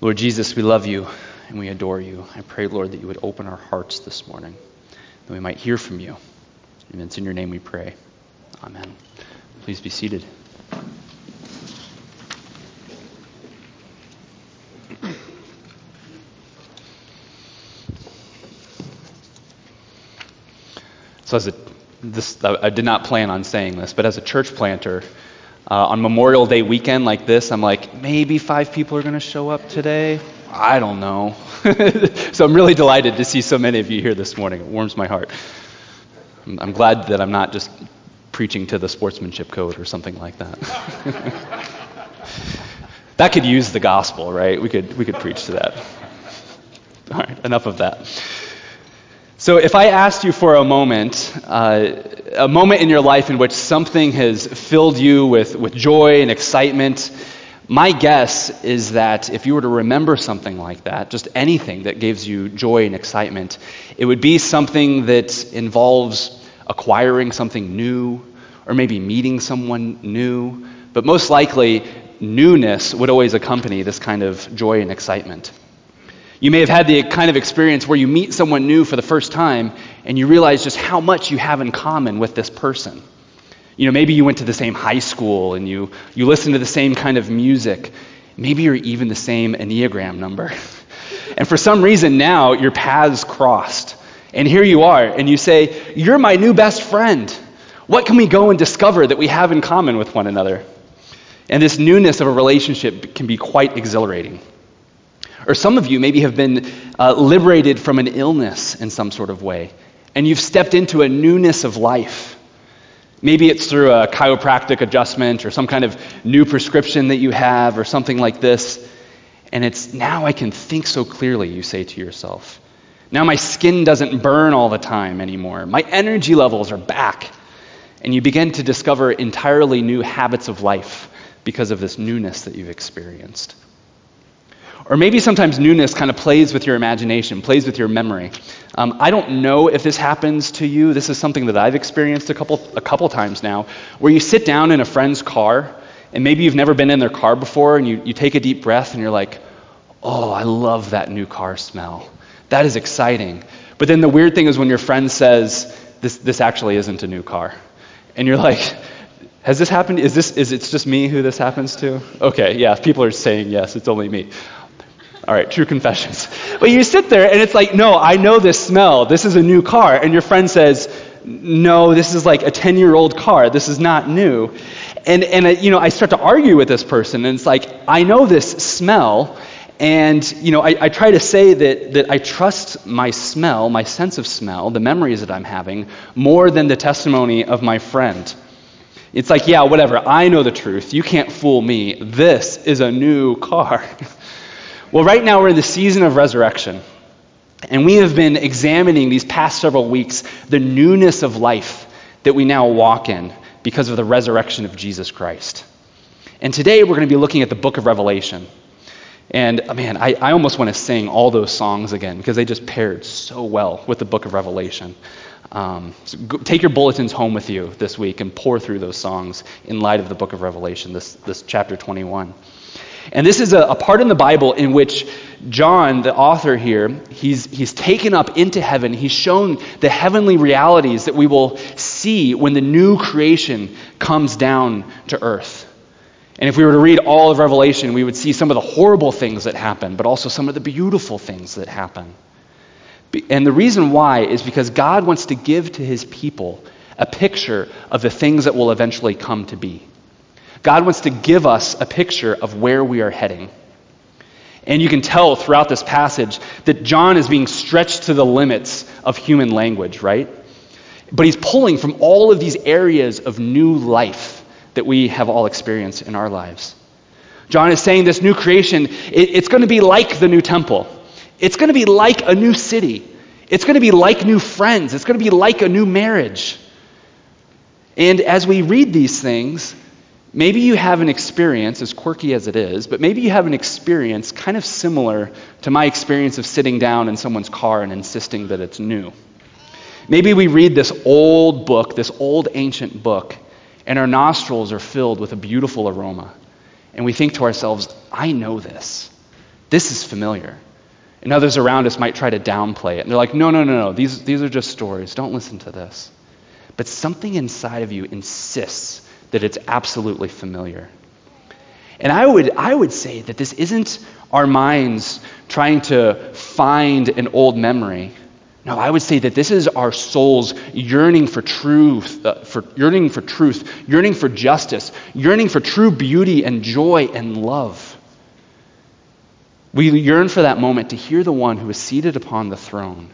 Lord Jesus, we love you and we adore you. I pray, Lord, that you would open our hearts this morning, that we might hear from you. And it's in your name we pray. Amen. Please be seated. So, as a, this, I did not plan on saying this, but as a church planter, uh, on Memorial Day weekend like this, I'm like, maybe five people are going to show up today. I don't know. so I'm really delighted to see so many of you here this morning. It warms my heart. I'm, I'm glad that I'm not just preaching to the sportsmanship code or something like that. that could use the gospel, right? We could, we could preach to that. All right, enough of that. So, if I asked you for a moment, uh, a moment in your life in which something has filled you with, with joy and excitement, my guess is that if you were to remember something like that, just anything that gives you joy and excitement, it would be something that involves acquiring something new or maybe meeting someone new. But most likely, newness would always accompany this kind of joy and excitement. You may have had the kind of experience where you meet someone new for the first time and you realize just how much you have in common with this person. You know, maybe you went to the same high school and you, you listen to the same kind of music. Maybe you're even the same Enneagram number. And for some reason now, your paths crossed. And here you are, and you say, You're my new best friend. What can we go and discover that we have in common with one another? And this newness of a relationship can be quite exhilarating. Or some of you maybe have been uh, liberated from an illness in some sort of way, and you've stepped into a newness of life. Maybe it's through a chiropractic adjustment or some kind of new prescription that you have or something like this. And it's now I can think so clearly, you say to yourself. Now my skin doesn't burn all the time anymore. My energy levels are back. And you begin to discover entirely new habits of life because of this newness that you've experienced. Or maybe sometimes newness kind of plays with your imagination, plays with your memory. Um, I don't know if this happens to you. This is something that I've experienced a couple, a couple times now, where you sit down in a friend's car, and maybe you've never been in their car before, and you, you take a deep breath, and you're like, oh, I love that new car smell. That is exciting. But then the weird thing is when your friend says, this, this actually isn't a new car. And you're like, has this happened? Is, this, is it just me who this happens to? Okay, yeah, people are saying yes, it's only me. All right, true confessions. But you sit there and it's like, no, I know this smell. This is a new car. And your friend says, no, this is like a 10 year old car. This is not new. And, and uh, you know, I start to argue with this person, and it's like, I know this smell. And, you know, I, I try to say that, that I trust my smell, my sense of smell, the memories that I'm having, more than the testimony of my friend. It's like, yeah, whatever. I know the truth. You can't fool me. This is a new car. Well, right now we're in the season of resurrection. And we have been examining these past several weeks the newness of life that we now walk in because of the resurrection of Jesus Christ. And today we're going to be looking at the book of Revelation. And uh, man, I, I almost want to sing all those songs again because they just paired so well with the book of Revelation. Um, so go, take your bulletins home with you this week and pour through those songs in light of the book of Revelation, this, this chapter 21. And this is a, a, part in the Bible in which John, the author here, he's, he's taken up into heaven. He's shown the heavenly realities that we will see when the new creation comes down to earth. And if we were to read all of Revelation, we would see some of the horrible things that happen, but also some of the beautiful things that happen. And the reason why is because God wants to give to his people a picture of the things that will eventually come to be. God wants to give us a picture of where we are heading. And you can tell throughout this passage that John is being stretched to the limits of human language, right? But he's pulling from all of these areas of new life that we have all experienced in our lives. John is saying this new creation, it, it's going to be like the new temple. It's going to be like a new city. It's going to be like new friends. It's going to be like a new marriage. And as we read these things, Maybe you have an experience, as quirky as it is, but maybe you have an experience kind of similar to my experience of sitting down in someone's car and insisting that it's new. Maybe we read this old book, this old ancient book, and our nostrils are filled with a beautiful aroma. And we think to ourselves, I know this. This is familiar. And others around us might try to downplay it. And they're like, no, no, no, no, these, these are just stories. Don't listen to this. But something inside of you insists that it's absolutely familiar. And I would, I would say that this isn't our minds trying to find an old memory. No, I would say that this is our souls yearning for truth, uh, for yearning for truth, yearning for justice, yearning for true beauty and joy and love. We yearn for that moment to hear the one who is seated upon the throne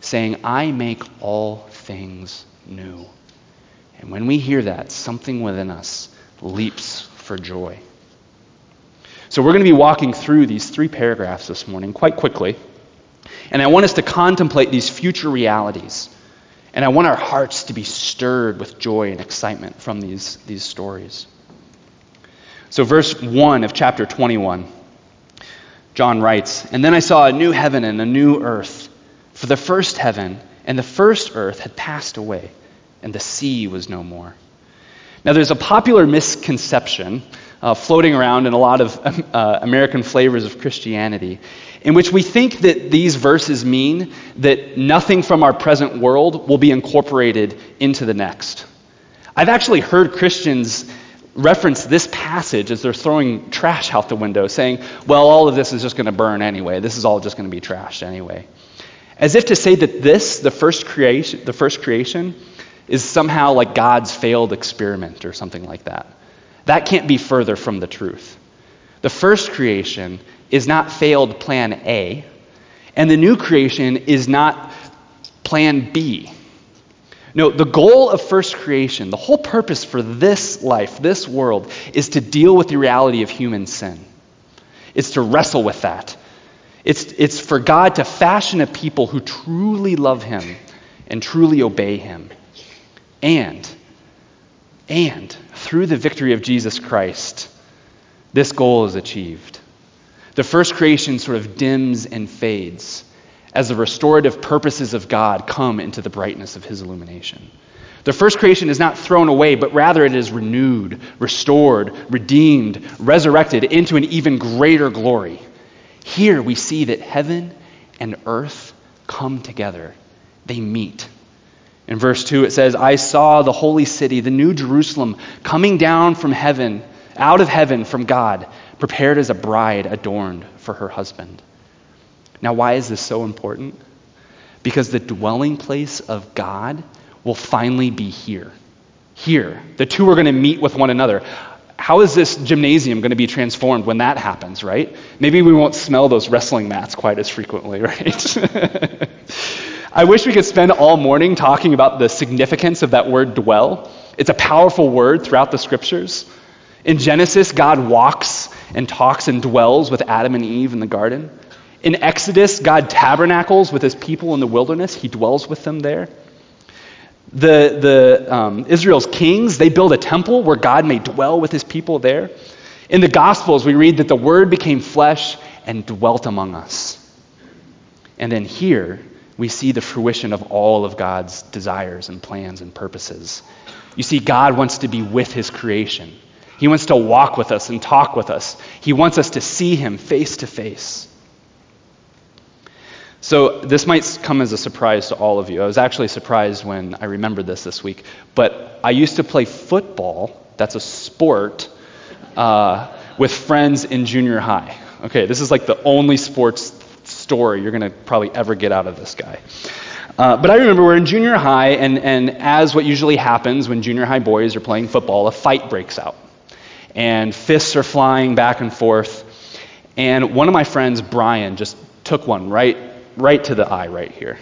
saying, I make all things new. And when we hear that, something within us leaps for joy. So we're going to be walking through these three paragraphs this morning quite quickly. And I want us to contemplate these future realities. And I want our hearts to be stirred with joy and excitement from these, these stories. So, verse 1 of chapter 21. John writes, And then I saw a new heaven and a new earth, for the first heaven and the first earth had passed away, and the sea was no more. Now, there's a popular misconception uh, floating around in a lot of uh, American flavors of Christianity in which we think that these verses mean that nothing from our present world will be incorporated into the next. I've actually heard Christians reference this passage as they're throwing trash out the window, saying, well, all of this is just going to burn anyway. This is all just going to be trashed anyway. As if to say that this, the first creation, the first creation, is somehow like God's failed experiment or something like that. That can't be further from the truth. The first creation is not failed plan A, and the new creation is not plan B. No, the goal of first creation, the whole purpose for this life, this world, is to deal with the reality of human sin. It's to wrestle with that. It's, it's for God to fashion a people who truly love Him and truly obey Him. And, and through the victory of Jesus Christ, this goal is achieved. The first creation sort of dims and fades as the restorative purposes of God come into the brightness of his illumination. The first creation is not thrown away, but rather it is renewed, restored, redeemed, resurrected into an even greater glory. Here we see that heaven and earth come together, they meet. In verse 2, it says, I saw the holy city, the new Jerusalem, coming down from heaven, out of heaven from God, prepared as a bride adorned for her husband. Now, why is this so important? Because the dwelling place of God will finally be here. Here. The two are going to meet with one another. How is this gymnasium going to be transformed when that happens, right? Maybe we won't smell those wrestling mats quite as frequently, right? I wish we could spend all morning talking about the significance of that word dwell. It's a powerful word throughout the scriptures. In Genesis, God walks and talks and dwells with Adam and Eve in the garden. In Exodus, God tabernacles with his people in the wilderness, he dwells with them there. The, the um, Israel's kings, they build a temple where God may dwell with his people there. In the Gospels, we read that the Word became flesh and dwelt among us. And then here, we see the fruition of all of God's desires and plans and purposes. You see, God wants to be with his creation. He wants to walk with us and talk with us. He wants us to see him face to face. So, this might come as a surprise to all of you. I was actually surprised when I remembered this this week. But I used to play football, that's a sport, uh, with friends in junior high. Okay, this is like the only sports story you're going to probably ever get out of this guy. Uh, but I remember we're in junior high, and, and as what usually happens when junior high boys are playing football, a fight breaks out. And fists are flying back and forth. And one of my friends, Brian, just took one right right to the eye right here.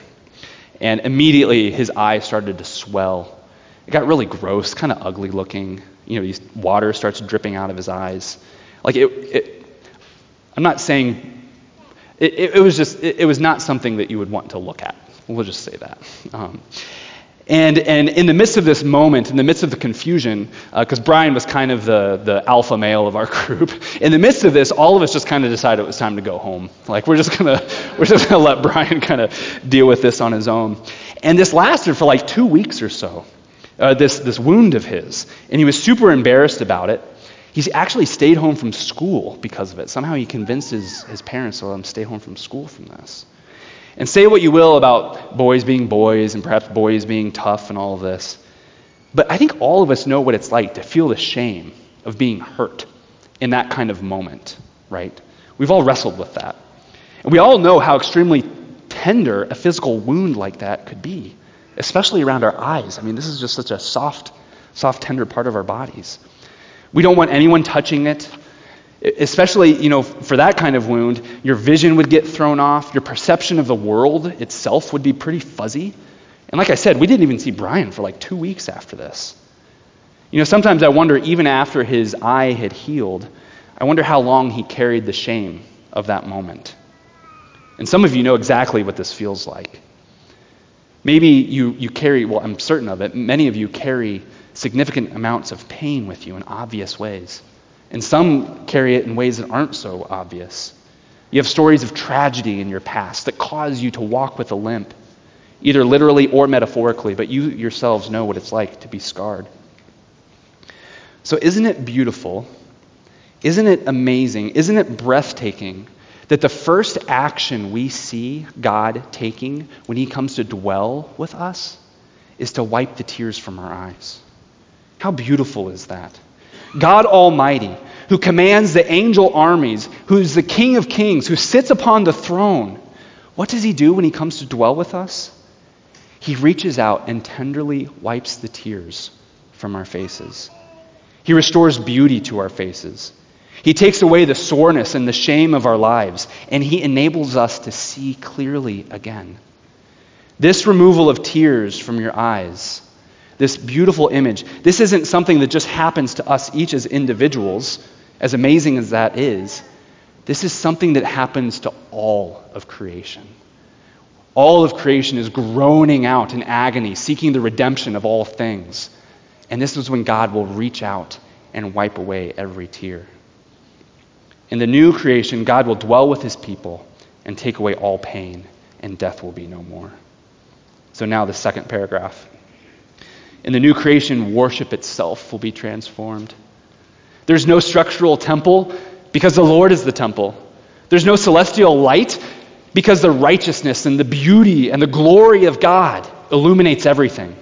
And immediately his eye started to swell. It got really gross, kind of ugly looking. You know, water starts dripping out of his eyes. Like it, it I'm not saying it, it, was just it, it, was not something that you would want to look at. We'll just say that. Um, and, and in the midst of this moment, in the midst of the confusion, because uh, Brian was kind of the, the alpha male of our group, in the midst of this, all of us just kind of decided it was time to go home. Like we're just just gonna let Brian kind of deal with this on his own. And this lasted for like two weeks or so. Uh, this this wound of his, and he was super embarrassed about it. He's actually stayed home from school because of it. Somehow he convinced his, his parents to let him stay home from school from this. And say what you will about boys being boys and perhaps boys being tough and all of this. But I think all of us know what it's like to feel the shame of being hurt in that kind of moment, right? We've all wrestled with that. And we all know how extremely tender a physical wound like that could be, especially around our eyes. I mean, this is just such a soft, soft, tender part of our bodies. We don't want anyone touching it. Especially, you know, for that kind of wound, your vision would get thrown off. Your perception of the world itself would be pretty fuzzy. And like I said, we didn't even see Brian for like two weeks after this. You know, sometimes I wonder, even after his eye had healed, I wonder how long he carried the shame of that moment. And some of you know exactly what this feels like. Maybe you, you carry, well, I'm certain of it, many of you carry significant amounts of pain with you in obvious ways. And some carry it in ways that aren't so obvious. You have stories of tragedy in your past that cause you to walk with a limp, either literally or metaphorically, but you yourselves know what it's like to be scarred. So, isn't it beautiful? Isn't it amazing? Isn't it breathtaking that the first action we see God taking when He comes to dwell with us is to wipe the tears from our eyes? How beautiful is that? God Almighty, who commands the angel armies, who's the King of kings, who sits upon the throne, what does He do when He comes to dwell with us? He reaches out and tenderly wipes the tears from our faces. He restores beauty to our faces. He takes away the soreness and the shame of our lives, and He enables us to see clearly again. This removal of tears from your eyes, this beautiful image, this isn't something that just happens to us each as individuals, as amazing as that is. This is something that happens to all of creation. All of creation is groaning out in agony, seeking the redemption of all things. And this is when God will reach out and wipe away every tear. In the new creation, God will dwell with his people and take away all pain, and death will be no more. So now, the second paragraph. In the new creation, worship itself will be transformed. There's no structural temple because the Lord is the temple. There's no celestial light because the righteousness and the beauty and the glory of God illuminates everything.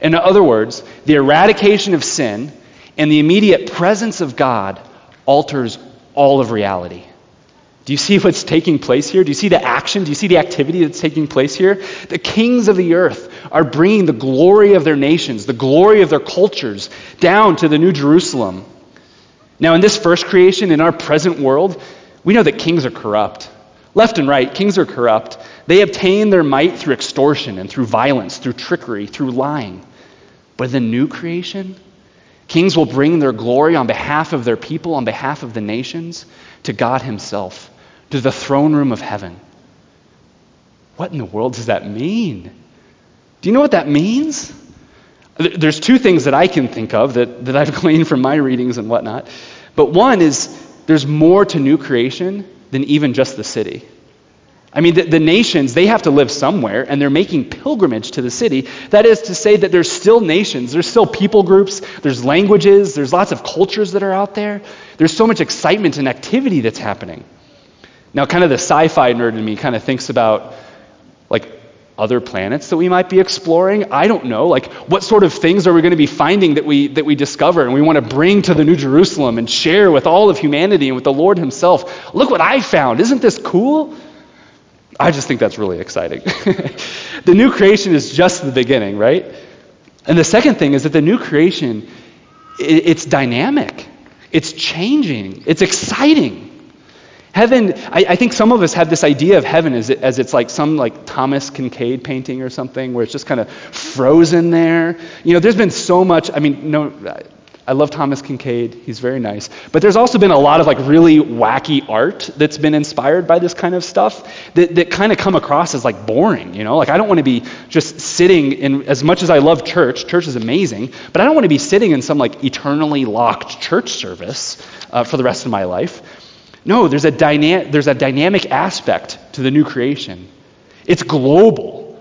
In other words, the eradication of sin and the immediate presence of God alters all of reality. Do you see what's taking place here? Do you see the action? Do you see the activity that's taking place here? The kings of the earth are bringing the glory of their nations, the glory of their cultures, down to the New Jerusalem. Now, in this first creation, in our present world, we know that kings are corrupt. Left and right, kings are corrupt. They obtain their might through extortion and through violence, through trickery, through lying. But in the new creation, Kings will bring their glory on behalf of their people, on behalf of the nations, to God Himself, to the throne room of heaven. What in the world does that mean? Do you know what that means? There's two things that I can think of that, that I've gleaned from my readings and whatnot. But one is there's more to new creation than even just the city. I mean, the, the, nations, they have to live somewhere, and they're making pilgrimage to the city. That is to say that there's still nations, there's still people groups, there's languages, there's lots of cultures that are out there. There's so much excitement and activity that's happening. Now, kind of the sci fi nerd in me kind of thinks about other planets that we might be exploring. I don't know. Like, what sort of things are we going to be finding that we, that we discover and we want to bring to the New Jerusalem and share with all of humanity and with the Lord Himself? Look what I found. Isn't this cool? I just think that's really exciting. the new creation is just the beginning, right? And the second thing is that the new creation, it's dynamic, it's changing, it's exciting. Heaven, I, I, think some of us have this idea of heaven as, it, as it's like some like Thomas Kinkade painting or something where it's just kind of frozen there. You know, there's been so much, I mean, no, I love Thomas Kinkade, He's very nice. But there's also been a lot of like really wacky art that's been inspired by this kind of stuff that, that kind of come across as like boring, you know? Like I don't want to be just sitting in as much as I love church, church is amazing, but I don't want to be sitting in some like eternally locked church service uh, for the rest of my life. No, there's a, dyna- there's a dynamic aspect to the new creation. It's global.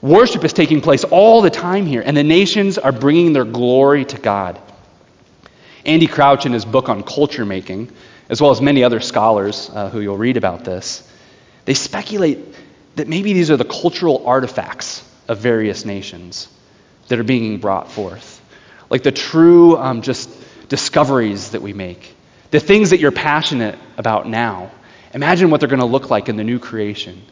Worship is taking place all the time here, and the nations are bringing their glory to God. Andy Crouch, in his book on culture making, as well as many other scholars uh, who you'll read about this, they speculate that maybe these are the cultural artifacts of various nations that are being brought forth. Like the true um, just discoveries that we make, the things that you're passionate about now. Imagine what they're going to look like in the new creation.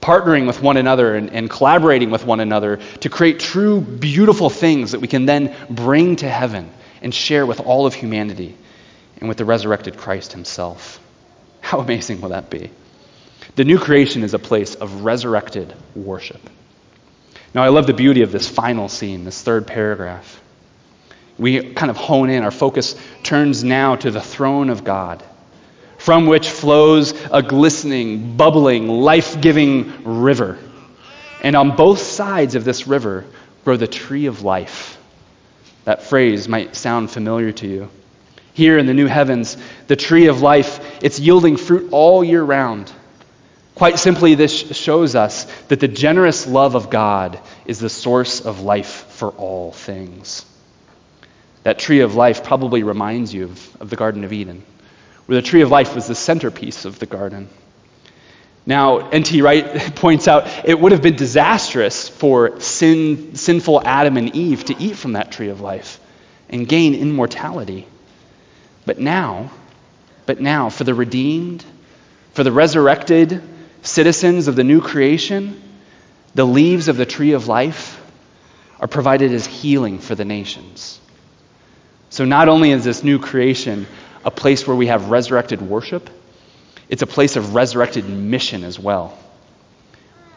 Partnering with one another and, and collaborating with one another to create true, beautiful things that we can then bring to heaven and share with all of humanity and with the resurrected Christ himself. How amazing will that be? The new creation is a place of resurrected worship. Now, I love the beauty of this final scene, this third paragraph. We kind of hone in, our focus turns now to the throne of God, from which flows a glistening, bubbling, life giving river. And on both sides of this river grow the tree of life. That phrase might sound familiar to you. Here in the new heavens, the tree of life, it's yielding fruit all year round. Quite simply, this shows us that the generous love of God is the source of life for all things. That tree of life probably reminds you of, of the Garden of Eden, where the tree of life was the centerpiece of the garden. Now, N.T. Wright points out it would have been disastrous for sin, sinful Adam and Eve to eat from that tree of life and gain immortality. But now, but now, for the redeemed, for the resurrected, citizens of the new creation, the leaves of the tree of life are provided as healing for the nations. So, not only is this new creation a place where we have resurrected worship, it's a place of resurrected mission as well.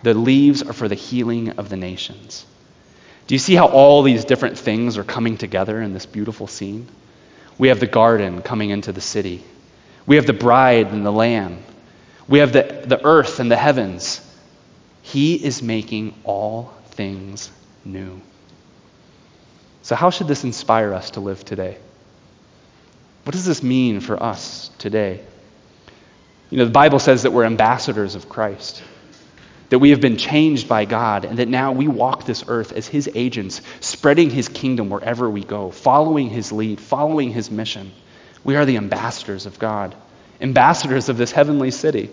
The leaves are for the healing of the nations. Do you see how all these different things are coming together in this beautiful scene? We have the garden coming into the city, we have the bride and the lamb. We have the, the earth and the heavens. He is making all things new. So, how should this inspire us to live today? What does this mean for us today? You know, the Bible says that we're ambassadors of Christ, that we have been changed by God, and that now we walk this earth as His agents, spreading His kingdom wherever we go, following His lead, following His mission. We are the ambassadors of God ambassadors of this heavenly city,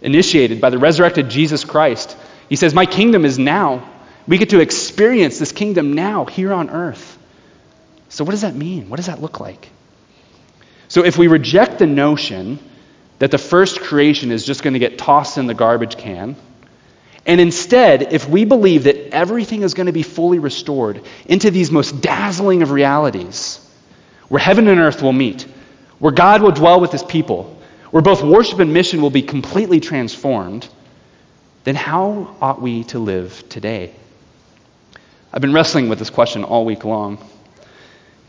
initiated by the resurrected Jesus Christ. He says, My kingdom is now. We get to experience this kingdom now, here on earth. So, what does that mean? What does that look like? So, if we reject the notion that the first creation is just going to get tossed in the garbage can, and instead, if we believe that everything is going to be fully restored into these most dazzling of realities, where heaven and earth will meet, where God will dwell with his people, where both worship and mission will be completely transformed, then how ought we to live today? I've been wrestling with this question all week long.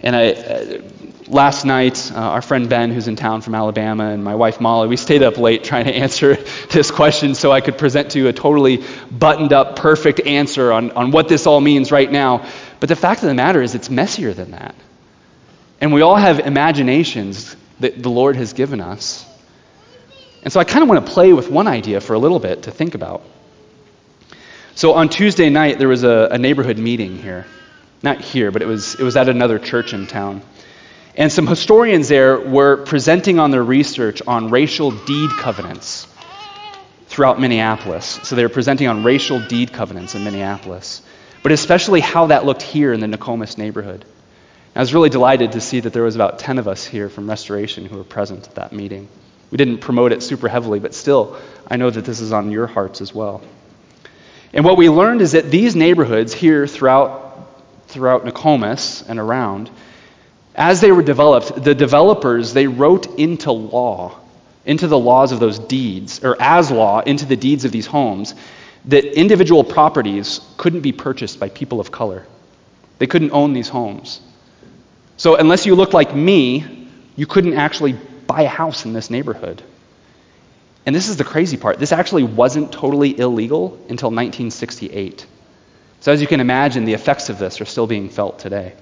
And I, uh, last night, uh, our friend Ben, who's in town from Alabama, and my wife Molly, we stayed up late trying to answer this question so I could present to you a totally buttoned up, perfect answer on, on what this all means right now. But the fact of the matter is, it's messier than that. And we all have imaginations that the Lord has given us. And so I kind of want to play with one idea for a little bit to think about. So on Tuesday night, there was a, a neighborhood meeting here. Not here, but it was, it was at another church in town. And some historians there were presenting on their research on racial deed covenants throughout Minneapolis. So they were presenting on racial deed covenants in Minneapolis, but especially how that looked here in the Nokomis neighborhood. I was really delighted to see that there was about 10 of us here from Restoration who were present at that meeting. We didn't promote it super heavily, but still, I know that this is on your hearts as well. And what we learned is that these neighborhoods here throughout, throughout Nokomis and around, as they were developed, the developers, they wrote into law, into the laws of those deeds, or as law, into the deeds of these homes, that individual properties couldn't be purchased by people of color. They couldn't own these homes. So, unless you looked like me, you couldn't actually buy a house in this neighborhood. And this is the crazy part. This actually wasn't totally illegal until 1968. So, as you can imagine, the effects of this are still being felt today.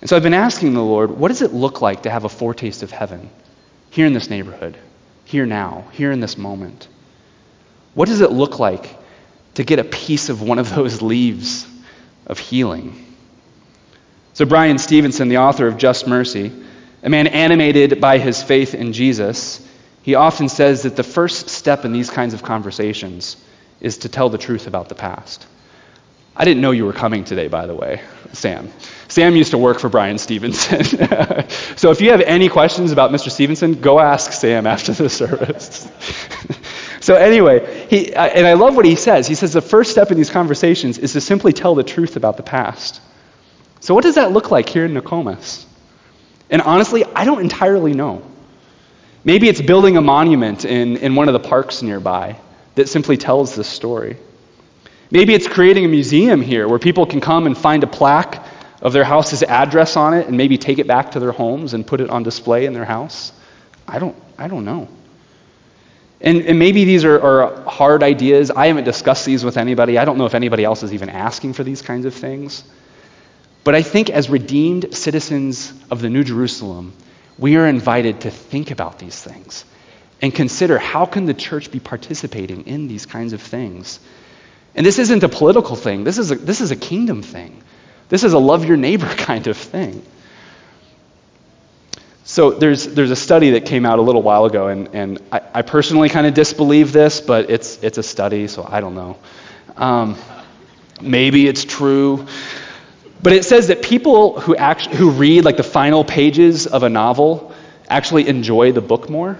And so, I've been asking the Lord, what does it look like to have a foretaste of heaven here in this neighborhood, here now, here in this moment? What does it look like to get a piece of one of those leaves of healing? So, Bryan Stevenson, the author of Just Mercy, a man animated by his faith in Jesus, he often says that the first step in these kinds of conversations is to tell the truth about the past. I didn't know you were coming today, by the way, Sam. Sam used to work for Bryan Stevenson. so if you have any questions about Mr. Stevenson, go ask Sam after the service. so anyway, he, and I love what he says. He says the first step in these conversations is to simply tell the truth about the past. So what does that look like here in Nokomis? And honestly, I don't entirely know. Maybe it's building a monument in, in one of the parks nearby that simply tells this story. Maybe it's creating a museum here where people can come and find a plaque of their house's address on it and maybe take it back to their homes and put it on display in their house. I don't, I don't know. And, and maybe these are, are hard ideas. I haven't discussed these with anybody. I don't know if anybody else is even asking for these kinds of things. But I think as redeemed citizens of the New Jerusalem, we are invited to think about these things and consider how can the church be participating in these kinds of things and this isn't a political thing, this is a, this is a kingdom thing. This is a love your neighbor kind of thing. So there's, there's a study that came out a little while ago, and, and I, I personally kind of disbelieve this, but it's, it's a study, so I don't know. Um, maybe it's true. But it says that people who, act, who read like the final pages of a novel actually enjoy the book more.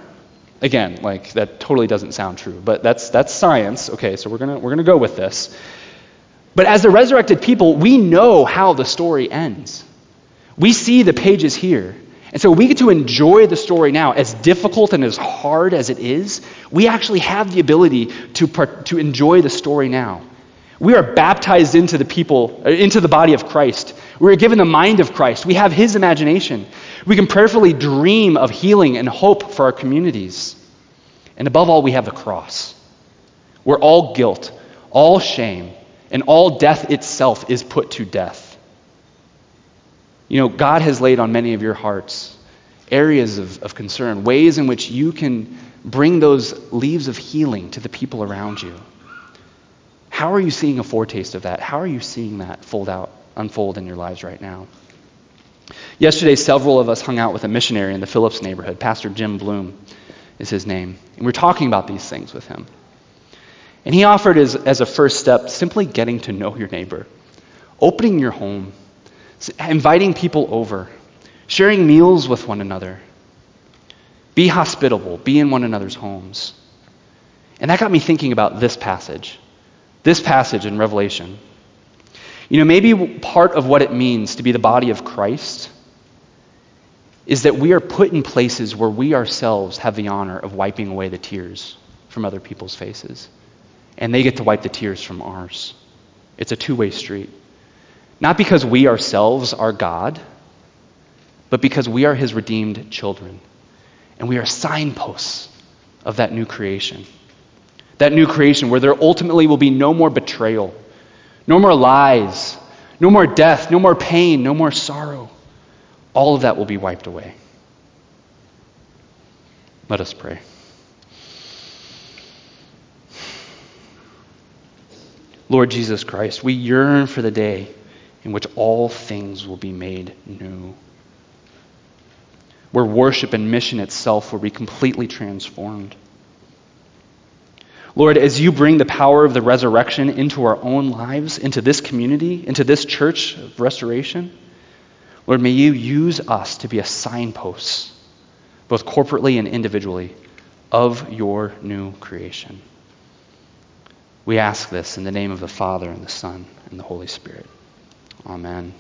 Again, like that totally doesn't sound true, but that's that's science. Okay, so we're gonna we're gonna go with this. But as the resurrected people, we know how the story ends. We see the pages here. And so we get to enjoy the story now, as difficult and as hard as it is. We actually have the ability to, to enjoy the story now. We are baptized into the people, uh, into the body of Christ. We are given the mind of Christ. We have His imagination. We can prayerfully dream of healing and hope for our communities. And above all, we have the cross, where all guilt, all shame, and all death itself is put to death. You know, God has laid on many of your hearts areas of, of concern, ways in which you can bring those leaves of healing to the people around you. How are you seeing a foretaste of that? How are you seeing that fold out, unfold in your lives right now? Yesterday, several of us hung out with a missionary in the Phillips neighborhood, Pastor Jim Bloom is his name. And we're talking about these things with him. And he offered as, as a first step simply getting to know your neighbor, opening your home, inviting people over, sharing meals with one another. Be hospitable, be in one another's homes. And that got me thinking about this passage, this passage in Revelation. You know, maybe part of what it means to be the body of Christ is that we are put in places where we ourselves have the honor of wiping away the tears from other people's faces. And they get to wipe the tears from ours. It's a two way street. Not because we ourselves are God, but because we are His redeemed children. And we are signposts of that new creation. That new creation where there ultimately will be no more betrayal, no more lies, no more death, no more pain, no more sorrow all of that will be wiped away. Let us pray. Lord Jesus Christ, we yearn for the day in which all things will be made new, where worship and mission itself will be completely transformed. Lord, as you bring the power of the resurrection into our own lives, into this community, into this church of restoration, Lord, may you use us to be a signpost, both corporately and individually, of your new creation. We ask this in the name of the Father, and the Son, and the Holy Spirit. Amen.